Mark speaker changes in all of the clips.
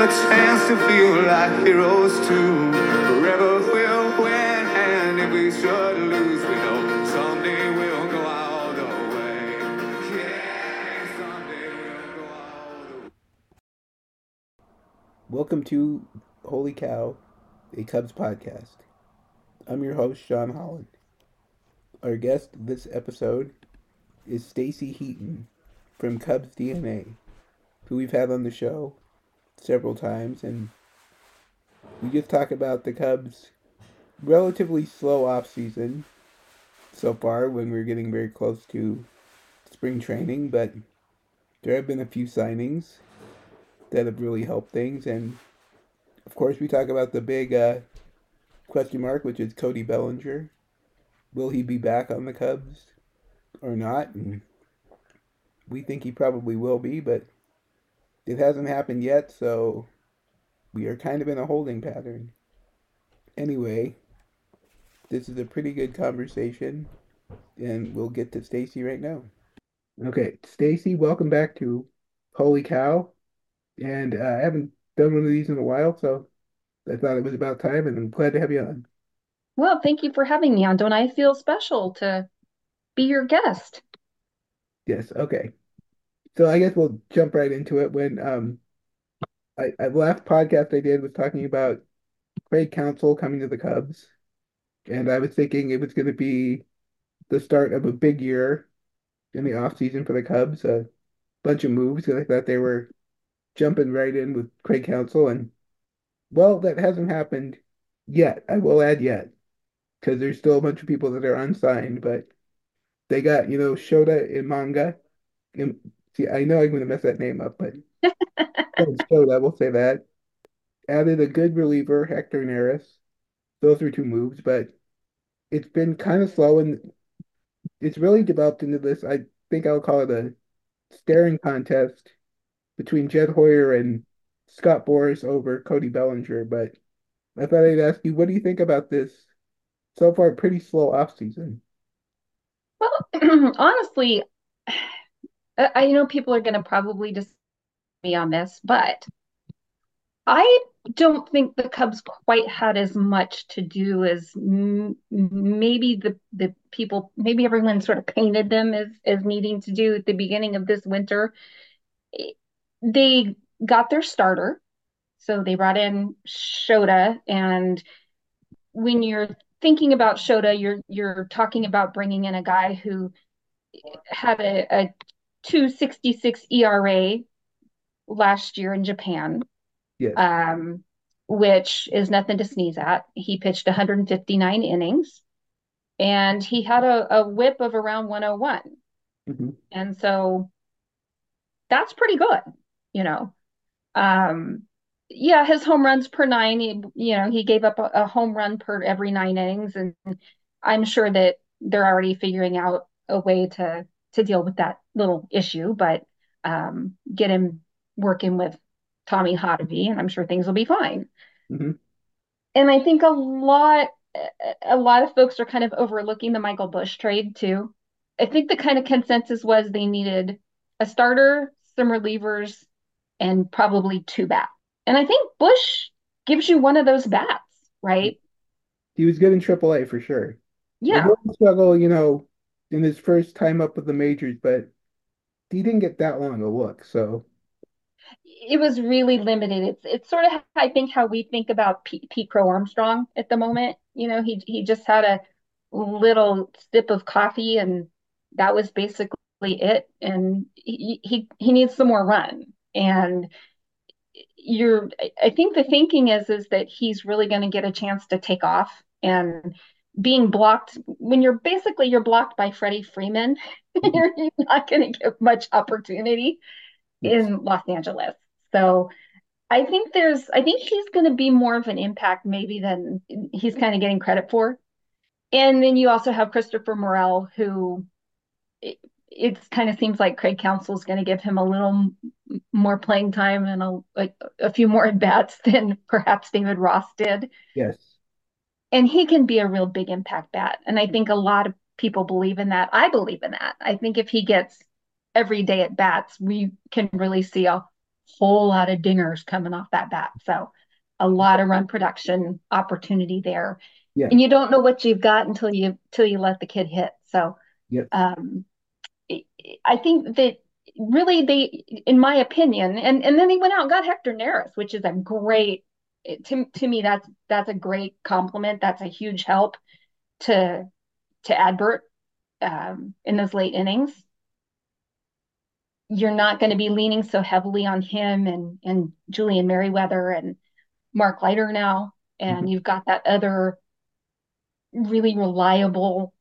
Speaker 1: a chance to feel like heroes too. Forever we'll win, and if we should lose, we know someday we'll all go all the way.
Speaker 2: Welcome to Holy Cow, a Cubs podcast. I'm your host, Sean Holland. Our guest this episode is Staci Heaton from Cubs DNA, who we've had on the show several times, and we just talk about the Cubs' relatively slow off season so far when we're getting very close to spring training, but there have been a few signings that have really helped things, and of course we talk about the big uh, question mark, which is Cody Bellinger. Will he be back on the Cubs or not? And we think he probably will be, but it hasn't happened yet, so we are kind of in a holding pattern. Anyway, this is a pretty good conversation, and we'll get to Staci right now. Okay, Staci, welcome back to Holy Cow. And uh, I haven't done one of these in a while, so I thought it was about time, and I'm glad to have you on.
Speaker 3: Well, thank you for having me on. Don't I feel special to be your guest?
Speaker 2: Yes, okay. So I guess we'll jump right into it. When um, I, I last podcast I did was talking about Craig Counsell coming to the Cubs, and I was thinking it was going to be the start of a big year in the off season for the Cubs, a bunch of moves, and I thought they were jumping right in with Craig Counsell, and well, that hasn't happened yet. I will add yet, because there's still a bunch of people that are unsigned, but they got, you know, Shota Imanga. Im- See, I know I'm going to mess that name up, but Shota, we'll say that. Added a good reliever, Hector Neris. Those were two moves, but it's been kind of slow, and it's really developed into this. I think I'll call it a staring contest between Jed Hoyer and Scott Boras over Cody Bellinger. But I thought I'd ask you, what do you think about this so far? Pretty slow off season.
Speaker 3: Well, honestly, I I know people are going to probably with me on this, but I don't think the Cubs quite had as much to do as m maybe the the people, maybe everyone sort of painted them as as needing to do at the beginning of this winter. Eh, they got their starter, so they brought in Shota, and when you're thinking about Shota, you're you're talking about bringing in a guy who had a, a 266 ERA last year in Japan,
Speaker 2: Yes.
Speaker 3: um, which is nothing to sneeze at. He pitched 159 innings and he had a, a whip of around 101.
Speaker 2: Mhm.
Speaker 3: And so that's pretty good, you know. Um, yeah, his home runs per nine, he, you know, he gave up a, a home run per every nine innings, and I'm sure that they're already figuring out a way to to deal with that little issue, but um, get him working with Tommy Hottovy, and I'm sure things will be fine.
Speaker 2: Mhm.
Speaker 3: And I think a lot a lot of folks are kind of overlooking the Michael Busch trade too. I think the kind of consensus was they needed a starter, some relievers, and probably two bats. And I think Busch gives you one of those bats, right?
Speaker 2: He was good in AAA for sure.
Speaker 3: Yeah.
Speaker 2: struggle, you know, in his first time up with the majors, but he didn't get that long a look. So,
Speaker 3: It was really limited. It's it's sort of I think how we think about Pete, Pete Crow Armstrong at the moment. You know, he he just had a little sip of coffee and that was basically it. And he he he needs some more run. And you're I think the thinking is is that he's really going to get a chance to take off and being blocked when you're basically you're blocked by Freddie Freeman, mm-hmm. you're not going to get much opportunity in Los Angeles. So I think there's I think he's going to be more of an impact maybe than he's kind of getting credit for. And then you also have Christopher Morel, who it, it kind of seems like Craig Counsell is going to give him a little m- more playing time and a like a few more at bats than perhaps David Ross did.
Speaker 2: Yes.
Speaker 3: And he can be a real big impact bat. And I think a lot of people believe in that. I believe in that. I think if he gets every day at bats, we can really see a whole lot of dingers coming off that bat. So a lot of run production opportunity there.
Speaker 2: Yeah.
Speaker 3: And you don't know what you've got until you until you let the kid hit. So
Speaker 2: Yep.
Speaker 3: um, I think that really they, in my opinion, and and then they went out and got Hector Neris, which is a great to to me that's that's a great compliment. That's a huge help to to Adbert um, in those late innings. You're not going to be leaning so heavily on him and and Julian Merryweather and Mark Leiter now, and
Speaker 2: Mhm.
Speaker 3: you've got that other really reliable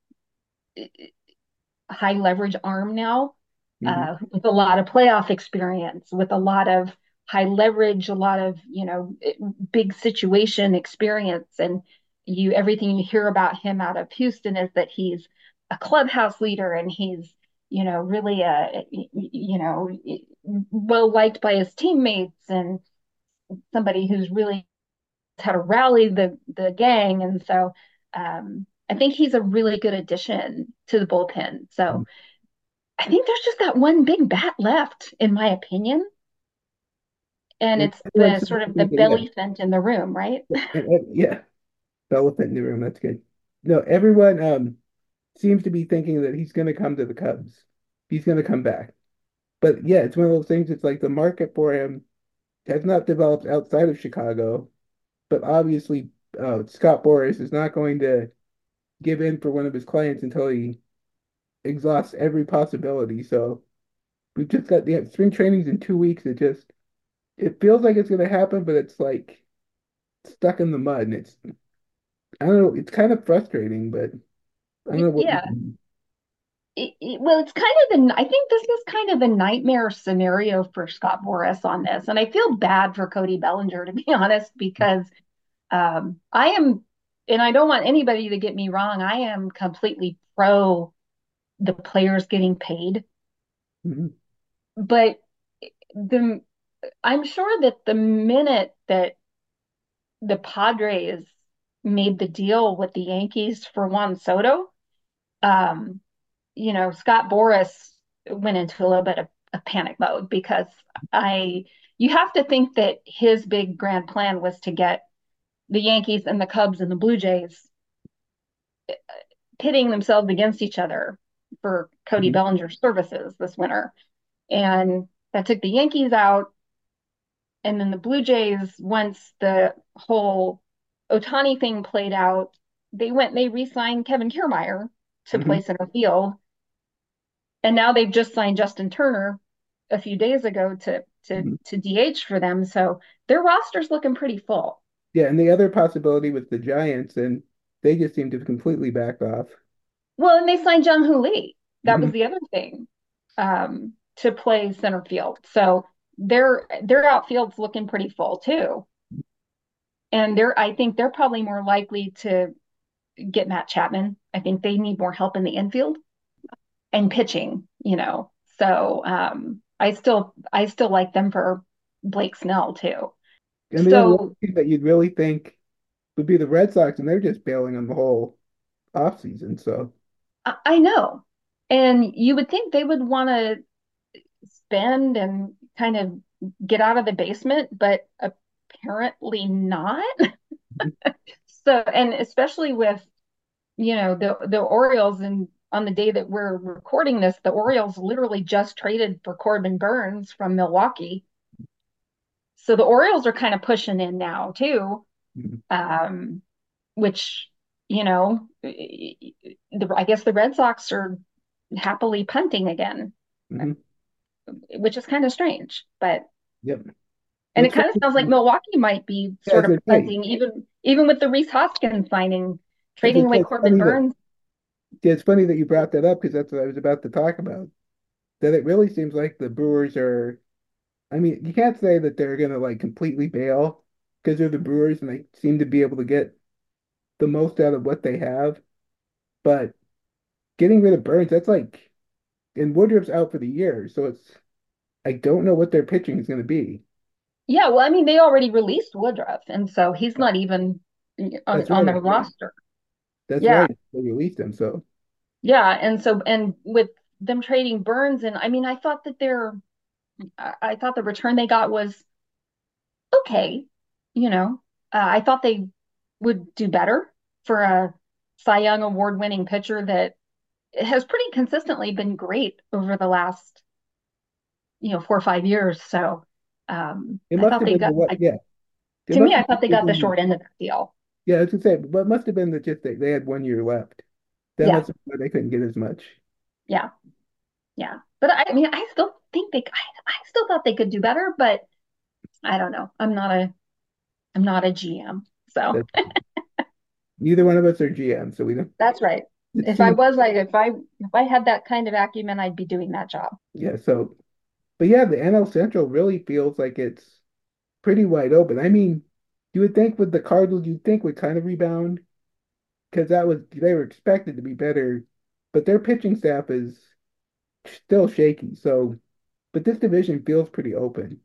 Speaker 3: high leverage arm now
Speaker 2: Mhm.
Speaker 3: uh, with a lot of playoff experience, with a lot of high leverage, a lot of you know big situation experience, and you everything you hear about him out of Houston is that he's a clubhouse leader and he's you know really a you know well liked by his teammates and somebody who's really how to rally the the gang, and so um, I think he's a really good addition to the bullpen. So
Speaker 2: Mhm.
Speaker 3: I think there's just that one big bat left, in my opinion, and it's the sort of the
Speaker 2: that,
Speaker 3: elephant in the room, right?
Speaker 2: Yeah. Elephant in the room. That's good. No, everyone um seems to be thinking that he's going to come to the Cubs. He's going to come back. But yeah, it's one of those things. It's like the market for him has not developed outside of Chicago, but obviously uh, Scott Boras is not going to give in for one of his clients until he exhausts every possibility. So we've just got the spring trainings in two weeks. It just it feels like it's going to happen, but it's like stuck in the mud, and it's I don't know. It's kind of frustrating, but I don't know what
Speaker 3: Yeah. It- it- well, it's kind of the, I think this is kind of the nightmare scenario for Scott Boras on this. And I feel bad for Cody Bellinger, to be honest, because um, I am, and I don't want anybody to get me wrong, I am completely pro the players getting paid.
Speaker 2: Mhm.
Speaker 3: But the, I'm sure that the minute that the Padres made the deal with the Yankees for Juan Soto, um, you know, Scott Boras went into a little bit of a panic mode because I, you have to think that his big grand plan was to get the Yankees and the Cubs and the Blue Jays pitting themselves against each other for Cody
Speaker 2: Mhm.
Speaker 3: Bellinger's services this winter. And that took the Yankees out. And then the Blue Jays, once the whole Ohtani thing played out, they went, they re-signed Kevin Kiermaier to
Speaker 2: Mhm.
Speaker 3: play center field. And now they've just signed Justin Turner a few days ago to to
Speaker 2: Mhm.
Speaker 3: to DH for them. So their roster's looking pretty full.
Speaker 2: Yeah, and the other possibility was the Giants, and they just seem to have completely backed off.
Speaker 3: Well, and they signed Jung Hoo Lee. That was
Speaker 2: Mhm.
Speaker 3: the other thing um, to play center field. So their their outfield's looking pretty full too. And they're I think they're probably more likely to get Matt Chapman. I think they need more help in the infield and pitching, you know. So um, I still I still like them for Blake Snell too.
Speaker 2: And the
Speaker 3: So-
Speaker 2: that you'd really think would be the Red Sox, and they're just bailing on the whole offseason. So
Speaker 3: I, I know. And you would think they would want to spend and kind of get out of the basement, but apparently not. So, and especially with, you know, the the Orioles and on the day that we're recording this, the Orioles literally just traded for Corbin Burnes from Milwaukee. So the Orioles are kind of pushing in now too,
Speaker 2: Mhm.
Speaker 3: um, which, you know, the, I guess the Red Sox are happily punting again,
Speaker 2: mhm.
Speaker 3: Which is kind of strange, but
Speaker 2: Yep.
Speaker 3: and it kind of sounds like Milwaukee might be sort of punting, even even with the Rhys Hoskins signing, trading away Corbin
Speaker 2: funny that-
Speaker 3: Burnes.
Speaker 2: Yeah, it's funny that you brought that up because that's what I was about to talk about. That it really seems like the Brewers are, I mean, you can't say that they're gonna like completely bail because they're the Brewers and they seem to be able to get the most out of what they have. But getting rid of Burnes, that's like, and Woodruff's out for the year, so it's, I don't know what their pitching is gonna be.
Speaker 3: Yeah, well, I mean, they already released Woodruff, and so he's not even on,
Speaker 2: That's
Speaker 3: on their roster.
Speaker 2: That's
Speaker 3: Yeah.
Speaker 2: right, they released him, so
Speaker 3: Yeah, and so and with them trading Burnes, and I mean, I thought that their I, I thought the return they got was okay. You know, uh, I thought they would do better for a Cy Young award winning pitcher that has pretty consistently been great over the last, you know, four or five years. So um,
Speaker 2: It
Speaker 3: I
Speaker 2: must
Speaker 3: thought
Speaker 2: have
Speaker 3: they
Speaker 2: been
Speaker 3: got,
Speaker 2: what? Yeah,
Speaker 3: to me, I thought they got the short end of that deal.
Speaker 2: Yeah, I was gonna say, but it must have been the just that they had one year left. That
Speaker 3: Yeah.
Speaker 2: must why they couldn't get as much.
Speaker 3: Yeah. Yeah. But I, I mean, I still think they, I, I still thought they could do better, but I don't know. I'm not a, I'm not a GM. So
Speaker 2: Neither one of us are GM, so we don't.
Speaker 3: that's right. If I was like, if I, if I had that kind of acumen, I'd be doing that job.
Speaker 2: Yeah, so, but yeah, the NL Central really feels like it's pretty wide open. I mean, you would think with the Cardinals, you'd think would kind of rebound because that was they were expected to be better, but their pitching staff is still shaky. So, but this division feels pretty open.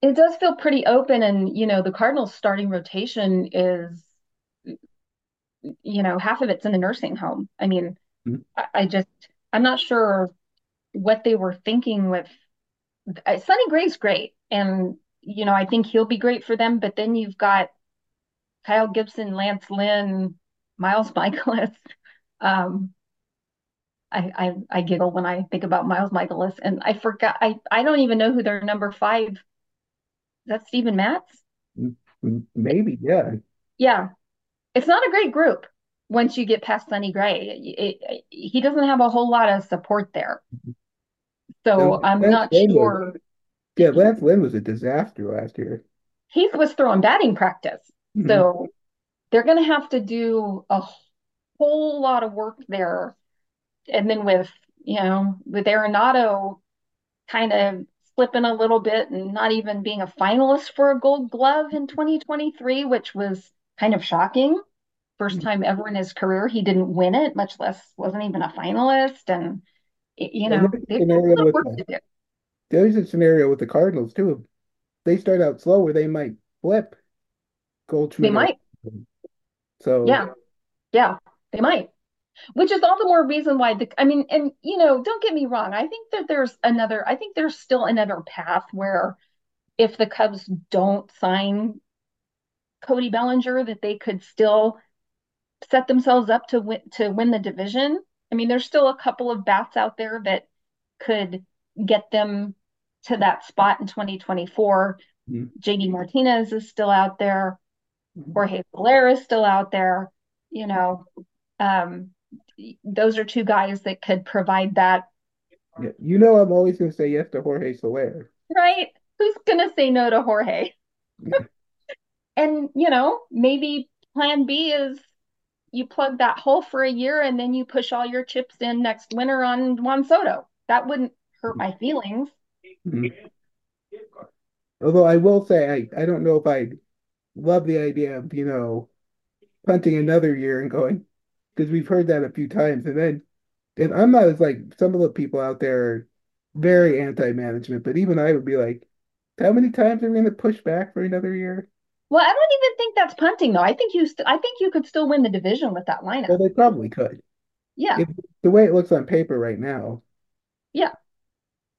Speaker 3: It does feel pretty open, and you know, the Cardinals' starting rotation is, you know, half of it's in the nursing home. I mean,
Speaker 2: Mhm.
Speaker 3: I, I just, I'm not sure what they were thinking with uh, Sonny Gray's great, and you know, I think he'll be great for them. But then you've got Kyle Gibson, Lance Lynn, Miles Michaelis. Um, I, I I giggle when I think about Miles Mikolas, and I forgot. I I don't even know who their number five. Is that Steven Matz?
Speaker 2: Maybe, yeah.
Speaker 3: Yeah, it's not a great group once you get past Sonny Gray. It, it, he doesn't have a whole lot of support there. So
Speaker 2: And
Speaker 3: I'm not
Speaker 2: Lynn was-
Speaker 3: sure.
Speaker 2: Yeah, Lance Lynn was a disaster last year.
Speaker 3: He was throwing batting practice.
Speaker 2: Mhm.
Speaker 3: So they're going to have to do a whole lot of work there. And then with, you know, with Arenado kind of slipping a little bit and not even being a finalist for a gold glove in 2023, which was kind of shocking. First mm-hmm. time ever in his career, he didn't win it, much less wasn't even a finalist. And, you know,
Speaker 2: there's a
Speaker 3: they've got a
Speaker 2: scenario with the-. There's a scenario with the Cardinals too. They start out slow where they might flip Goldschmidt.
Speaker 3: They might.
Speaker 2: So
Speaker 3: Yeah. Yeah, they might. Which is all the more reason why the, I mean, and you know, don't get me wrong. I think that there's another, I think there's still another path where if the Cubs don't sign Cody Bellinger, that they could still set themselves up to win to win the division. I mean, there's still a couple of bats out there that could get them to that spot in 2024.
Speaker 2: Mhm.
Speaker 3: JD Martinez is still out there.
Speaker 2: Mhm.
Speaker 3: Jorge Soler is still out there. You know, um, those are two guys that could provide that,
Speaker 2: yeah, you know I'm always going to say yes to Jorge Soler.
Speaker 3: right? Who's gonna say no to Jorge? And, you know, maybe plan B is you plug that hole for a year and then you push all your chips in next winter on Juan Soto. That wouldn't hurt my feelings.
Speaker 2: Mhm. Although I will say I, I don't know if I'd love the idea of, you know, punting another year and going because we've heard that a few times and then and I'm not as like some of the people out there are very anti-management, but even I would be like, how many times are we going to push back for another year?
Speaker 3: Well, I don't even think that's punting though. I think you st I think you could still win the division with that lineup.
Speaker 2: Well, they probably could.
Speaker 3: Yeah.
Speaker 2: If the way it looks on paper right now.
Speaker 3: Yeah,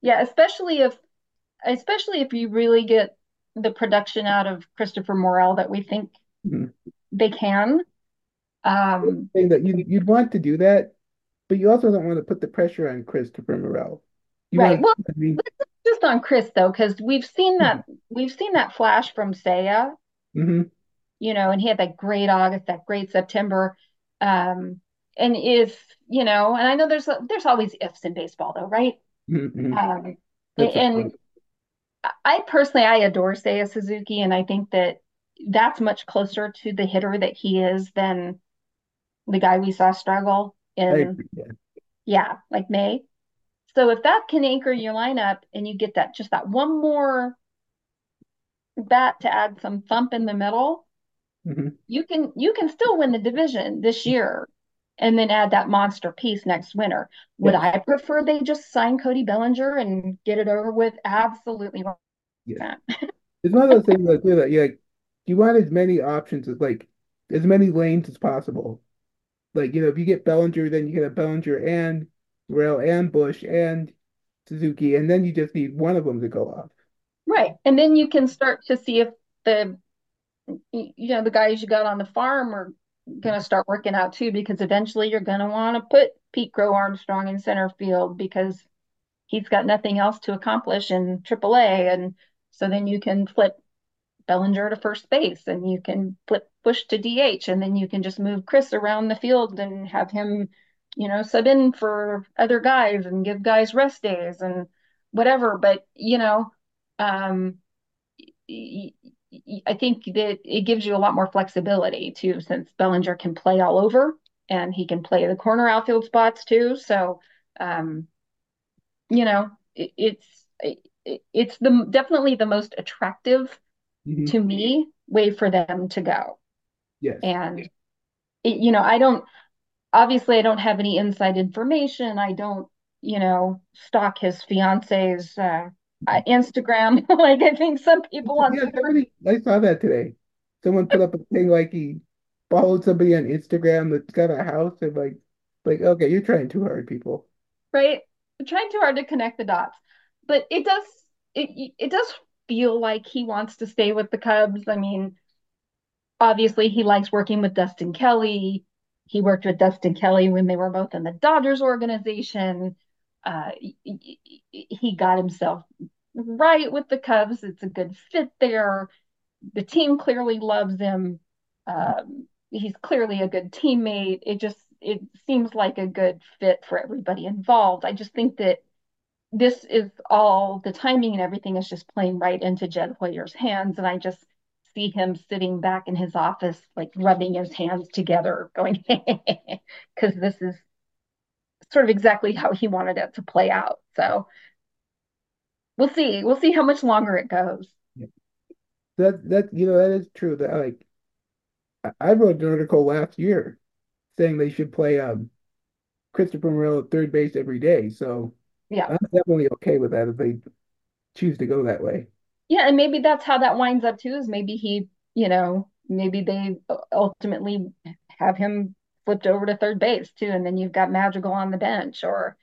Speaker 3: Yeah, especially if especially if you really get the production out of Christopher Morel that we think
Speaker 2: Mhm.
Speaker 3: they can. Um,
Speaker 2: that you you'd want to do that, but you also don't want to put the pressure on Christopher Morel. You
Speaker 3: Right.
Speaker 2: want, I mean,
Speaker 3: just on Chris though, because we've seen that we've seen that flash from Seiya,
Speaker 2: mhm,
Speaker 3: you know, and he had that great August, that great September. Um, and if, you know, and I know there's there's always ifs in baseball though, right?
Speaker 2: mhm, mhm.
Speaker 3: Um, and. I personally I adore Seiya Suzuki, and I think that that's much closer to the hitter that he is than the guy we saw struggle in,
Speaker 2: agree, yeah.
Speaker 3: yeah, like May. So if that can anchor your lineup and you get that just that one more bat to add some thump in the middle,
Speaker 2: Mhm.
Speaker 3: you can you can still win the division this year and then add that monster piece next winter. Would
Speaker 2: Yes.
Speaker 3: I prefer they just sign Cody Bellinger and get it over with? Absolutely not.
Speaker 2: It's one of those things like, that you like you want as many options as like as many lanes as possible. Like, you know, if you get Bellinger, then you get a Bellinger and Morel and Busch and Suzuki, and then you just need one of them to go off.
Speaker 3: Right. And then you can start to see if the you know the guys you got on the farm are going to start working out too because eventually you're going to want to put Pete Crow Armstrong in center field because he's got nothing else to accomplish in AAA and so then you can flip Bellinger to first base and you can flip Busch to DH and then you can just move Chris around the field and have him you know sub in for other guys and give guys rest days and whatever but you know um I think that it gives you a lot more flexibility too, since Bellinger can play all over and he can play the corner outfield spots too. So, um, you know, it, it's it, it's the definitely the most attractive mm-hmm. to me way for them to go.
Speaker 2: Yes.
Speaker 3: And it, you know, I don't obviously I don't have any inside information. I don't, you know, stalk his fiance's uh, uh, Instagram. like I think some people on
Speaker 2: yeah, somebody, I saw that today. Someone put up a thing like he followed somebody on Instagram that's got a house and like like okay, you're trying too hard, people.
Speaker 3: Right? You're trying too hard to connect the dots. But it does it it does feel like he wants to stay with the Cubs. I mean, obviously he likes working with Dustin Kelly. He worked with Dustin Kelly when they were both in the Dodgers organization. Uh, he got himself right with the Cubs. It's a good fit there. The team clearly loves him. Um, he's clearly a good teammate. It just it seems like a good fit for everybody involved. I just think that this is all the timing and everything is just playing right into Jed Hoyer's hands, and I just see him sitting back in his office, like rubbing his hands together, going, because this is sort of exactly how he wanted it to play out. So we'll see. We'll see how much longer it goes.
Speaker 2: That that you know that is true. That like I wrote an article last year saying they should play um Christopher Morel at third base every day. So
Speaker 3: yeah,
Speaker 2: I'm definitely okay with that if they choose to go that way.
Speaker 3: Yeah, and maybe that's how that winds up too. Is maybe he, you know, maybe they ultimately have him flipped over to third base too, and then you've got Madrigal on the bench, or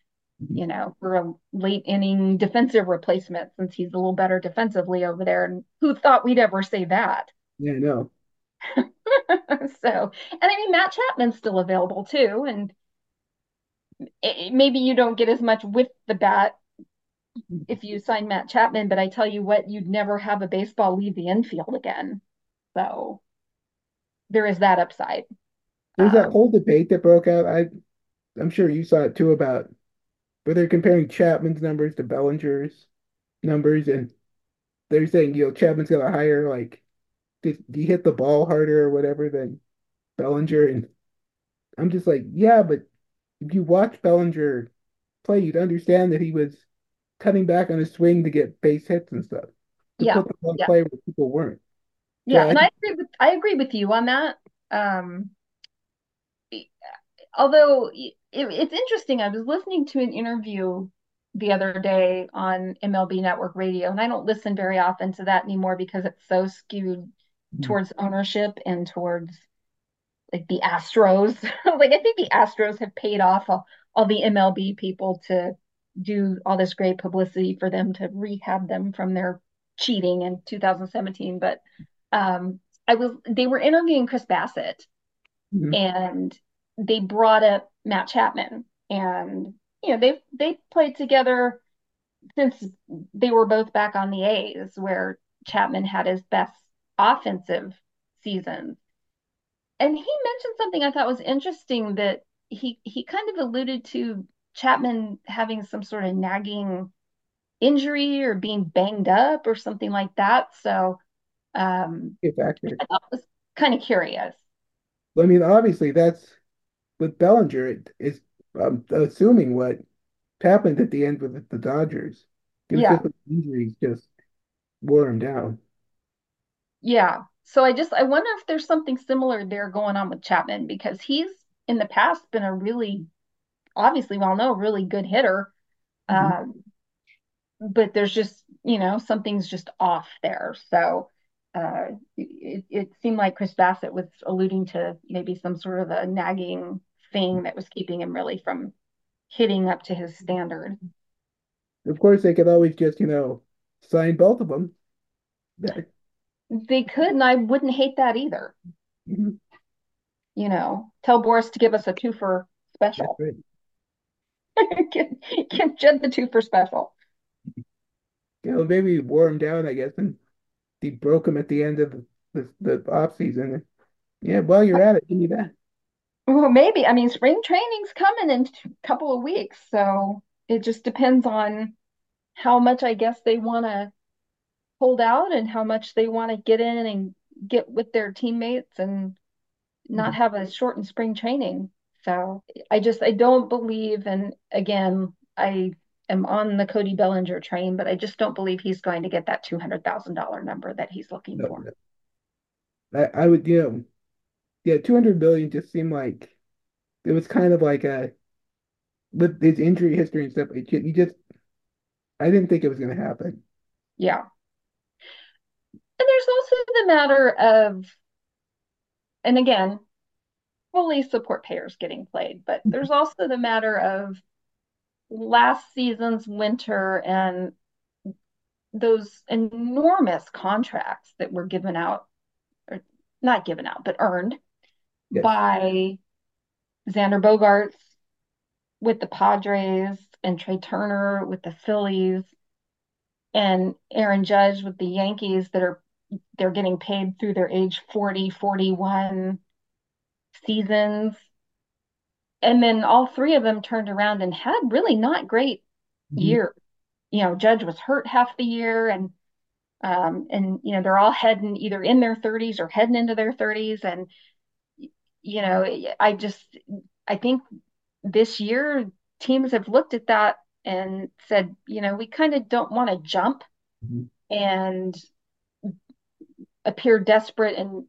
Speaker 3: mm-hmm. you know, for a late inning defensive replacement since he's a little better defensively over there. And who thought we'd ever say that?
Speaker 2: Yeah, I know.
Speaker 3: so, and I mean, Matt Chapman's still available too, and it, maybe you don't get as much with the bat if you sign Matt Chapman, but I tell you what, you'd never have a baseball leave the infield again. So there is that upside.
Speaker 2: There's um, that whole debate that broke out. I, I'm sure you saw it too about where they're comparing Chapman's numbers to Bellinger's numbers, and they're saying you know Chapman's got a higher like, did, he hit the ball harder or whatever than Bellinger? And I'm just like, yeah, but if you watch Bellinger play, you'd understand that he was cutting back on his swing to get base hits and stuff.
Speaker 3: Yeah,
Speaker 2: put the
Speaker 3: yeah.
Speaker 2: play where people weren't.
Speaker 3: Yeah, so and I, I agree with I agree with you on that. Um, although it, it's interesting, I was listening to an interview the other day on MLB Network Radio, and I don't listen very often to that anymore because it's so skewed mm-hmm. towards ownership and towards like the Astros. like I think the Astros have paid off all, all the MLB people to do all this great publicity for them to rehab them from their cheating in 2017. But um, I was they were interviewing Chris Bassitt, mm-hmm. and they brought up Matt Chapman, and you know they they played together since they were both back on the A's, where Chapman had his best offensive season. And he mentioned something I thought was interesting that he he kind of alluded to Chapman having some sort of nagging injury or being banged up or something like that. So um. I was kind of curious.
Speaker 2: I mean, obviously, that's with Bellinger, it is I'm assuming what happened at the end with the Dodgers.
Speaker 3: Yeah.
Speaker 2: Injuries just wore him down.
Speaker 3: Yeah. So I just I wonder if there's something similar there going on with Chapman because he's in the past been a really obviously well known really good hitter. Mm-hmm. Um, but there's just you know something's just off there. So uh, it, it seemed like Chris Bassitt was alluding to maybe some sort of a nagging thing that was keeping him really from hitting up to his standard.
Speaker 2: Of course, they could always just, you know, sign both of them.
Speaker 3: They could, and I wouldn't hate that either.
Speaker 2: mhm,
Speaker 3: You know, tell Boras to give us a two for
Speaker 2: that's
Speaker 3: special.
Speaker 2: right.
Speaker 3: give, give Jed the two for special.
Speaker 2: You know, maybe wore him down, I guess, and he broke him at the end of the the, the off season. Yeah, while you're at it, give me that.
Speaker 3: Well, maybe. I mean, spring training's coming in a couple of weeks, so it just depends on how much I guess they want to hold out and how much they want to get in and get with their teammates and not
Speaker 2: Mhm.
Speaker 3: have a shortened spring training. So I just I don't believe, and again, I am on the Cody Bellinger train, but I just don't believe he's going to get that $200,000 number that he's looking
Speaker 2: No,
Speaker 3: for.
Speaker 2: no. I, I would, you know, yeah, 200 billion just seemed like it was kind of like a with his injury history and stuff. It, you just, I didn't think it was going to happen.
Speaker 3: Yeah. And there's also the matter of, and again, fully support payers getting played, but mm-hmm. there's also the matter of last season's winter and those enormous contracts that were given out, or not given out, but earned
Speaker 2: Yes.
Speaker 3: by Xander Bogaerts with the Padres and Trea Turner with the Phillies and Aaron Judge with the Yankees that are they're getting paid through their age 40, 41 seasons. And then all three of them turned around and had really not great
Speaker 2: Mhm.
Speaker 3: years. You know, Judge was hurt half the year and um and you know they're all heading either in their 30s or heading into their 30s and you know I just I think this year teams have looked at that and said, you know, we kind of don't want to jump
Speaker 2: Mhm.
Speaker 3: and appear desperate and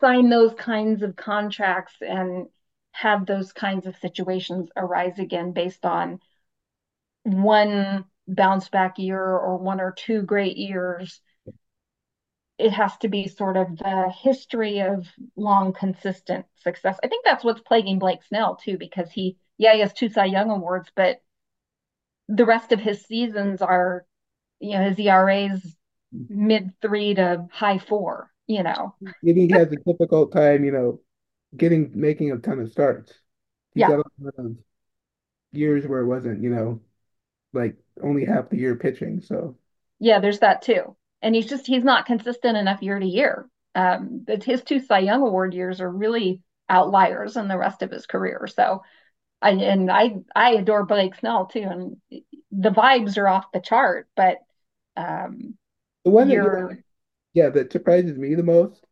Speaker 3: sign those kinds of contracts and have those kinds of situations arise again based on one bounce back year or one or two great years. It has to be sort of the history of long, consistent success. I think that's what's plaguing Blake Snell too, because he, yeah, he has two Cy Young awards, but the rest of his seasons are, you know, his ERA's mid three to high four, you know.
Speaker 2: Think he has a difficult time, you know, getting making a ton of starts. He's
Speaker 3: Yeah.
Speaker 2: got a lot of years where it wasn't, you know, like only half the year pitching. So
Speaker 3: Yeah, there's that too. And he's just he's not consistent enough year to year. Um, but his two Cy Young Award years are really outliers in the rest of his career. So I and I I adore Blake Snell too, and the vibes are off the chart, but um
Speaker 2: the one that,
Speaker 3: you're
Speaker 2: yeah, that surprises me the most,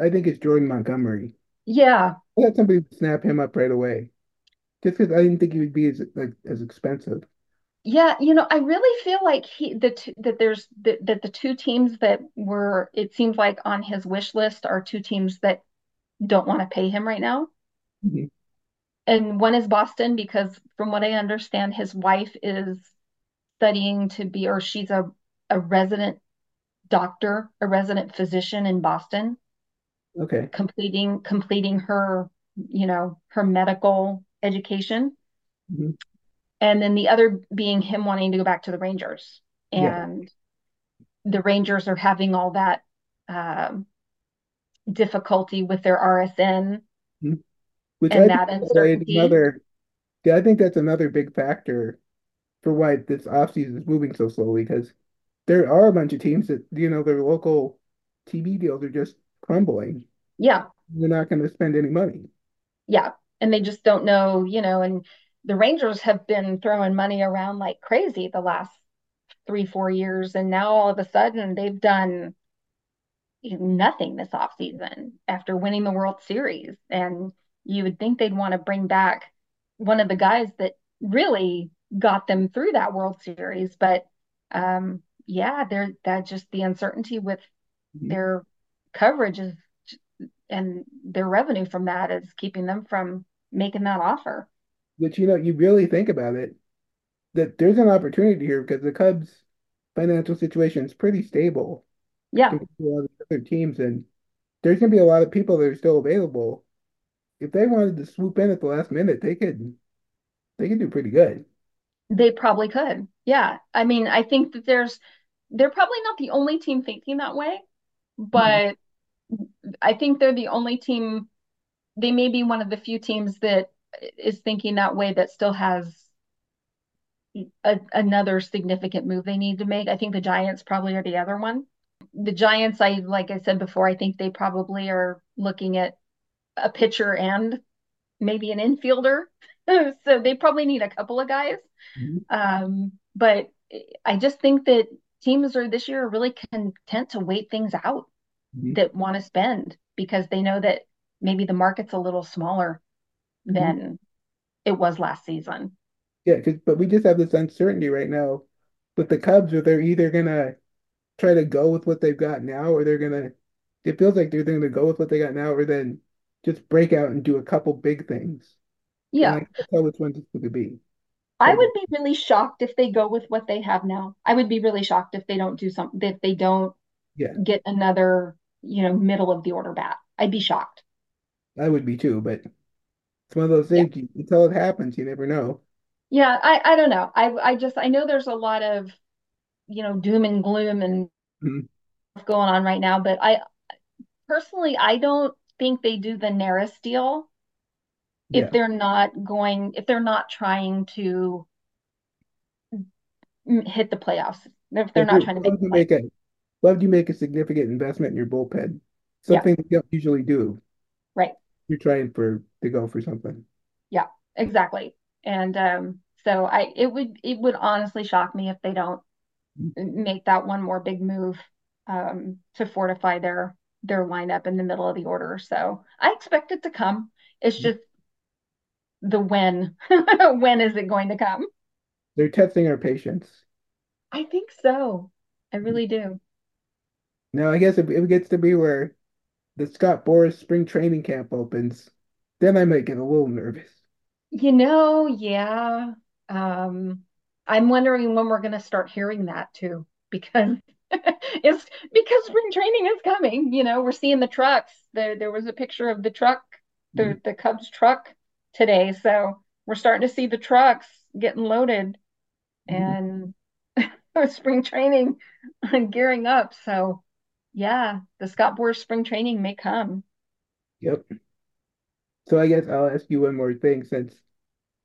Speaker 2: I think, is Jordan Montgomery.
Speaker 3: yeah,
Speaker 2: I had somebody would snap him up right away, just because I didn't think he would be as like as expensive.
Speaker 3: yeah, you know, I really feel like he the two, that there's that, that the two teams that were it seems like on his wish list are two teams that don't want to pay him right now.
Speaker 2: Mhm.
Speaker 3: And one is Boston because from what I understand, his wife is studying to be, or she's a, a resident doctor, a resident physician in Boston,
Speaker 2: Okay.
Speaker 3: completing completing her, you know, her medical education.
Speaker 2: Mhm.
Speaker 3: And then the other being him wanting to go back to the Rangers.
Speaker 2: Yeah.
Speaker 3: And the Rangers are having all that um, difficulty with their RSN
Speaker 2: Mhm. Which
Speaker 3: and
Speaker 2: I
Speaker 3: that uncertainty.
Speaker 2: another, yeah, I think that's another big factor for why this offseason is moving so slowly because there are a bunch of teams that, you know, their local TV deals are just crumbling.
Speaker 3: Yeah,
Speaker 2: They're not going to spend any money.
Speaker 3: yeah. And they just don't know, you know, and the Rangers have been throwing money around like crazy the last three, four years. And now all of a sudden they've done nothing this offseason after winning the World Series. And you would think they'd want to bring back one of the guys that really got them through that World Series. But um, yeah, they're that just the uncertainty with
Speaker 2: Mhm.
Speaker 3: their coverage is and their revenue from that is keeping them from making that offer.
Speaker 2: Which, you know, you really think about it, that there's an opportunity here because the Cubs' financial situation is pretty stable
Speaker 3: Yeah,
Speaker 2: to a lot of other teams, and there's going to be a lot of people that are still available. If they wanted to swoop in at the last minute, they could They can do pretty good.
Speaker 3: They probably could. Yeah. I mean, I think that there's they're probably not the only team thinking that way, but I think they're the only team they may be one of the few teams that is thinking that way that still has a, another significant move they need to make. I think the Giants probably are the other one. The Giants, I like I said before, I think they probably are looking at a pitcher and maybe an infielder. so they probably need a couple of guys.
Speaker 2: Mhm.
Speaker 3: Um, but I just think that teams are this year are really content to wait things out
Speaker 2: Mhm.
Speaker 3: that want to spend because they know that maybe the market's a little smaller
Speaker 2: Mhm.
Speaker 3: than it was last season.
Speaker 2: Yeah, but we just have this uncertainty right now with the Cubs where they're either gonna try to go with what they've got now or they're gonna it feels like they're gonna go with what they got now or then just break out and do a couple big things.
Speaker 3: Yeah,
Speaker 2: can't tell which one it's going to be.
Speaker 3: I would be really shocked if they go with what they have now. I would be really shocked if they don't do something, if they don't
Speaker 2: yeah,
Speaker 3: get another, you know, middle of the order bat. I'd be shocked.
Speaker 2: I would be too, but it's one of those
Speaker 3: Yeah.
Speaker 2: things you, until it happens, you never know.
Speaker 3: Yeah, I I don't know. I I just I know there's a lot of, you know, doom and gloom and
Speaker 2: Mhm.
Speaker 3: stuff going on right now, but I personally I don't think they do the Neris deal if
Speaker 2: Yeah.
Speaker 3: they're not going if they're not trying to hit the playoffs. If they're
Speaker 2: Like
Speaker 3: not trying to make
Speaker 2: love
Speaker 3: the
Speaker 2: to make a love you make a significant investment in your bullpen.
Speaker 3: Yeah,
Speaker 2: Something you don't usually do.
Speaker 3: right.
Speaker 2: You're trying for to go for something.
Speaker 3: Yeah, exactly. And um so I it would it would honestly shock me if they don't make that one more big move um to fortify their their lineup in the middle of the order. So I expect it to come. It's just the when. When is it going to come?
Speaker 2: They're testing our patience.
Speaker 3: I think so. I really do.
Speaker 2: Now, I guess if it gets to be where the Scott Boras spring training camp opens, then I might get a little nervous.
Speaker 3: You know, yeah. Um, I'm wondering when we're going to start hearing that too, because it's because spring training is coming. You know, we're seeing the trucks. There, there was a picture of the truck, the the Cubs truck today. So we're starting to see the trucks getting loaded
Speaker 2: Mhm.
Speaker 3: and spring training gearing up. So yeah, the Scott Boras spring training may come.
Speaker 2: Yep. So I guess I'll ask you one more thing since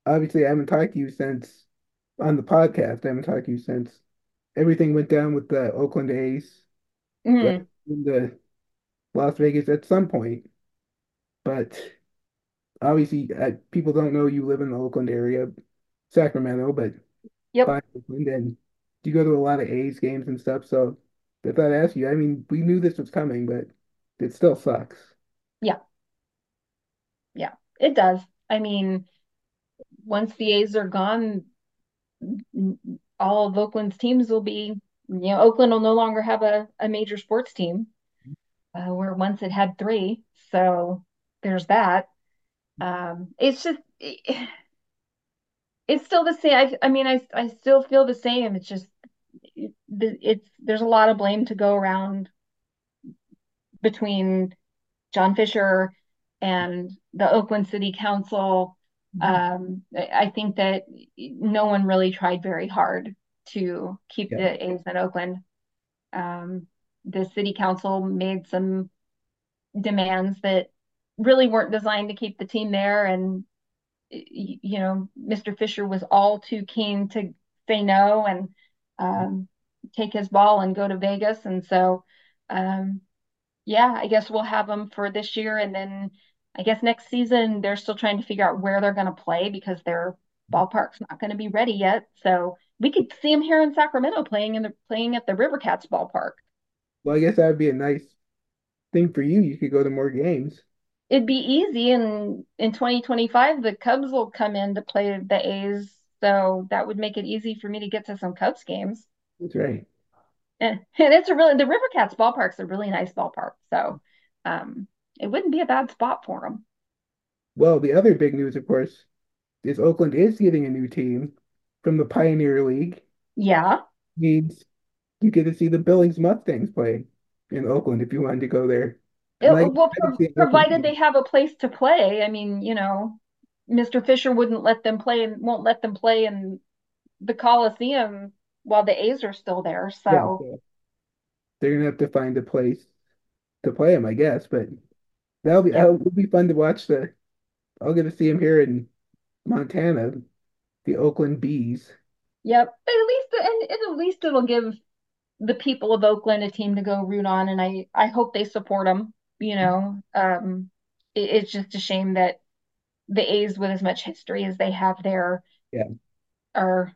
Speaker 2: obviously I haven't talked to you since on the podcast. I haven't talked to you since everything went down with the Oakland A's
Speaker 3: Mhm.
Speaker 2: in the Las Vegas at some point. But obviously, uh, people don't know you live in the Oakland area, Sacramento, but
Speaker 3: Yep.
Speaker 2: Oakland, and you go to a lot of A's games and stuff. So I thought I'd ask you. I mean, we knew this was coming, but it still sucks.
Speaker 3: Yeah. Yeah. It does. I mean, once the A's are gone, all of Oakland's teams will be, you know, Oakland will no longer have a, a major sports team, uh, where once it had three. So there's that. Um, it's just, it, it's still the same. I, I mean, I, I still feel the same. It's just, it, it's, there's a lot of blame to go around between John Fisher and the Oakland City Council.
Speaker 2: Mhm.
Speaker 3: Um, I think that no one really tried very hard to keep
Speaker 2: Yeah.
Speaker 3: the A's in Oakland. Um, the city council made some demands that really weren't designed to keep the team there. And, you know, Mr. Fisher was all too keen to say no and um, take his ball and go to Vegas. And so, um, yeah, I guess we'll have them for this year. And then I guess next season, they're still trying to figure out where they're going to play because their ballpark's not going to be ready yet. So we could see them here in Sacramento playing in the playing at the River Cats ballpark.
Speaker 2: Well, I guess that would be a nice thing for you. You could go to more games.
Speaker 3: It'd be easy and in 2025 the Cubs will come in to play the A's. So that would make it easy for me to get to some Cubs games.
Speaker 2: That's right.
Speaker 3: And, and it's a really the River Cats ballpark's a really nice ballpark. So um, it wouldn't be a bad spot for them.
Speaker 2: Well, the other big news, of course, is Oakland is getting a new team from the Pioneer League.
Speaker 3: Yeah.
Speaker 2: Means you get to see the Billings Mustangs play in Oakland if you wanted to go there.
Speaker 3: It,
Speaker 2: I
Speaker 3: well, pro
Speaker 2: see an Oakland
Speaker 3: provided they have a place to play. I mean, you know, Mr. Fisher wouldn't let them play and won't let them play in the Coliseum while the A's are still there.
Speaker 2: Yeah,
Speaker 3: So,
Speaker 2: so they're gonna have to find a place to play him, I guess. But that'll be
Speaker 3: yeah.
Speaker 2: that'll be fun to watch. The I'll get to see him here in Montana, the Oakland Bees.
Speaker 3: Yep. At least and, and at least it'll give the people of Oakland a team to go root on, and I I hope they support them. You know, um, it, it's just a shame that the A's, with as much history as they have there,
Speaker 2: Yeah.
Speaker 3: are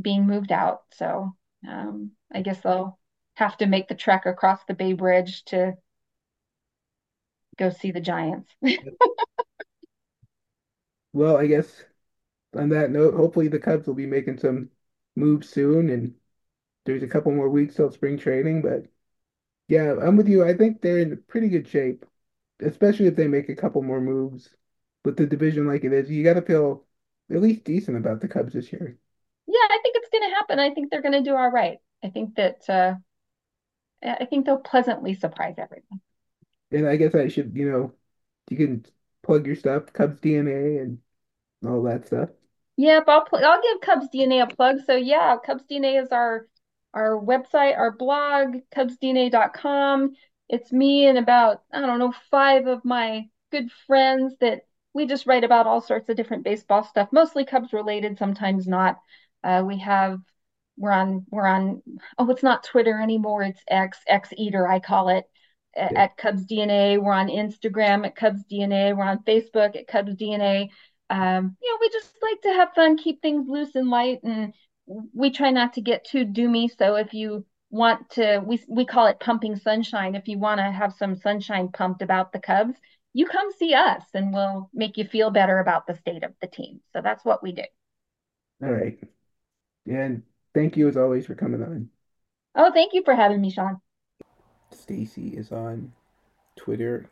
Speaker 3: being moved out. So um, I guess they'll have to make the trek across the Bay Bridge to go see the Giants.
Speaker 2: Well, I guess on that note, hopefully the Cubs will be making some moves soon, and there's a couple more weeks till spring training. But yeah, I'm with you. I think they're in pretty good shape, especially if they make a couple more moves with the division like it is. You got to feel at least decent about the Cubs this year.
Speaker 3: Yeah, I think it's going to happen. I think they're going to do all right. I think that uh, I think they'll pleasantly surprise everyone.
Speaker 2: And I guess I should, you know, you can plug your stuff, Cubs DNA and all that stuff.
Speaker 3: Yep, I'll pl I'll give Cubs DNA a plug. So yeah, Cubs DNA is our our website, our blog, cubsdna.com. It's me and about, I don't know, five of my good friends that we just write about all sorts of different baseball stuff, mostly Cubs related, sometimes not. Uh, we have we're on we're on oh it's not Twitter anymore, it's X, X Eater, I call it a-
Speaker 2: Yeah.
Speaker 3: at Cubs DNA. We're on Instagram at Cubs DNA. We're on Facebook at Cubs DNA. Um, you know, we just like to have fun, keep things loose and light, and we try not to get too doomy. So if you want to, we we call it pumping sunshine. If you want to have some sunshine pumped about the Cubs, you come see us, and we'll make you feel better about the state of the team. So that's what we do.
Speaker 2: All right. And thank you as always for coming on.
Speaker 3: Oh, thank you for having me, Sean.
Speaker 2: Staci is on Twitter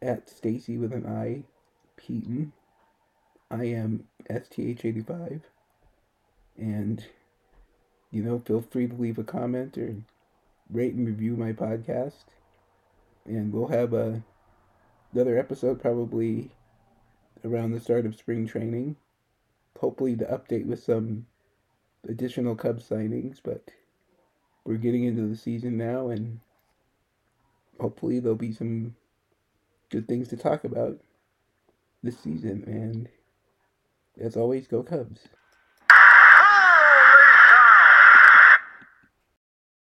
Speaker 2: at Staci with an I, Heaton. I am STH85. And, you know, feel free to leave a comment or rate and review my podcast. And we'll have a, another episode probably around the start of spring training. Hopefully, to update with some additional Cubs signings, but we're getting into the season now, and hopefully, there'll be some good things to talk about this season. And as always, go Cubs.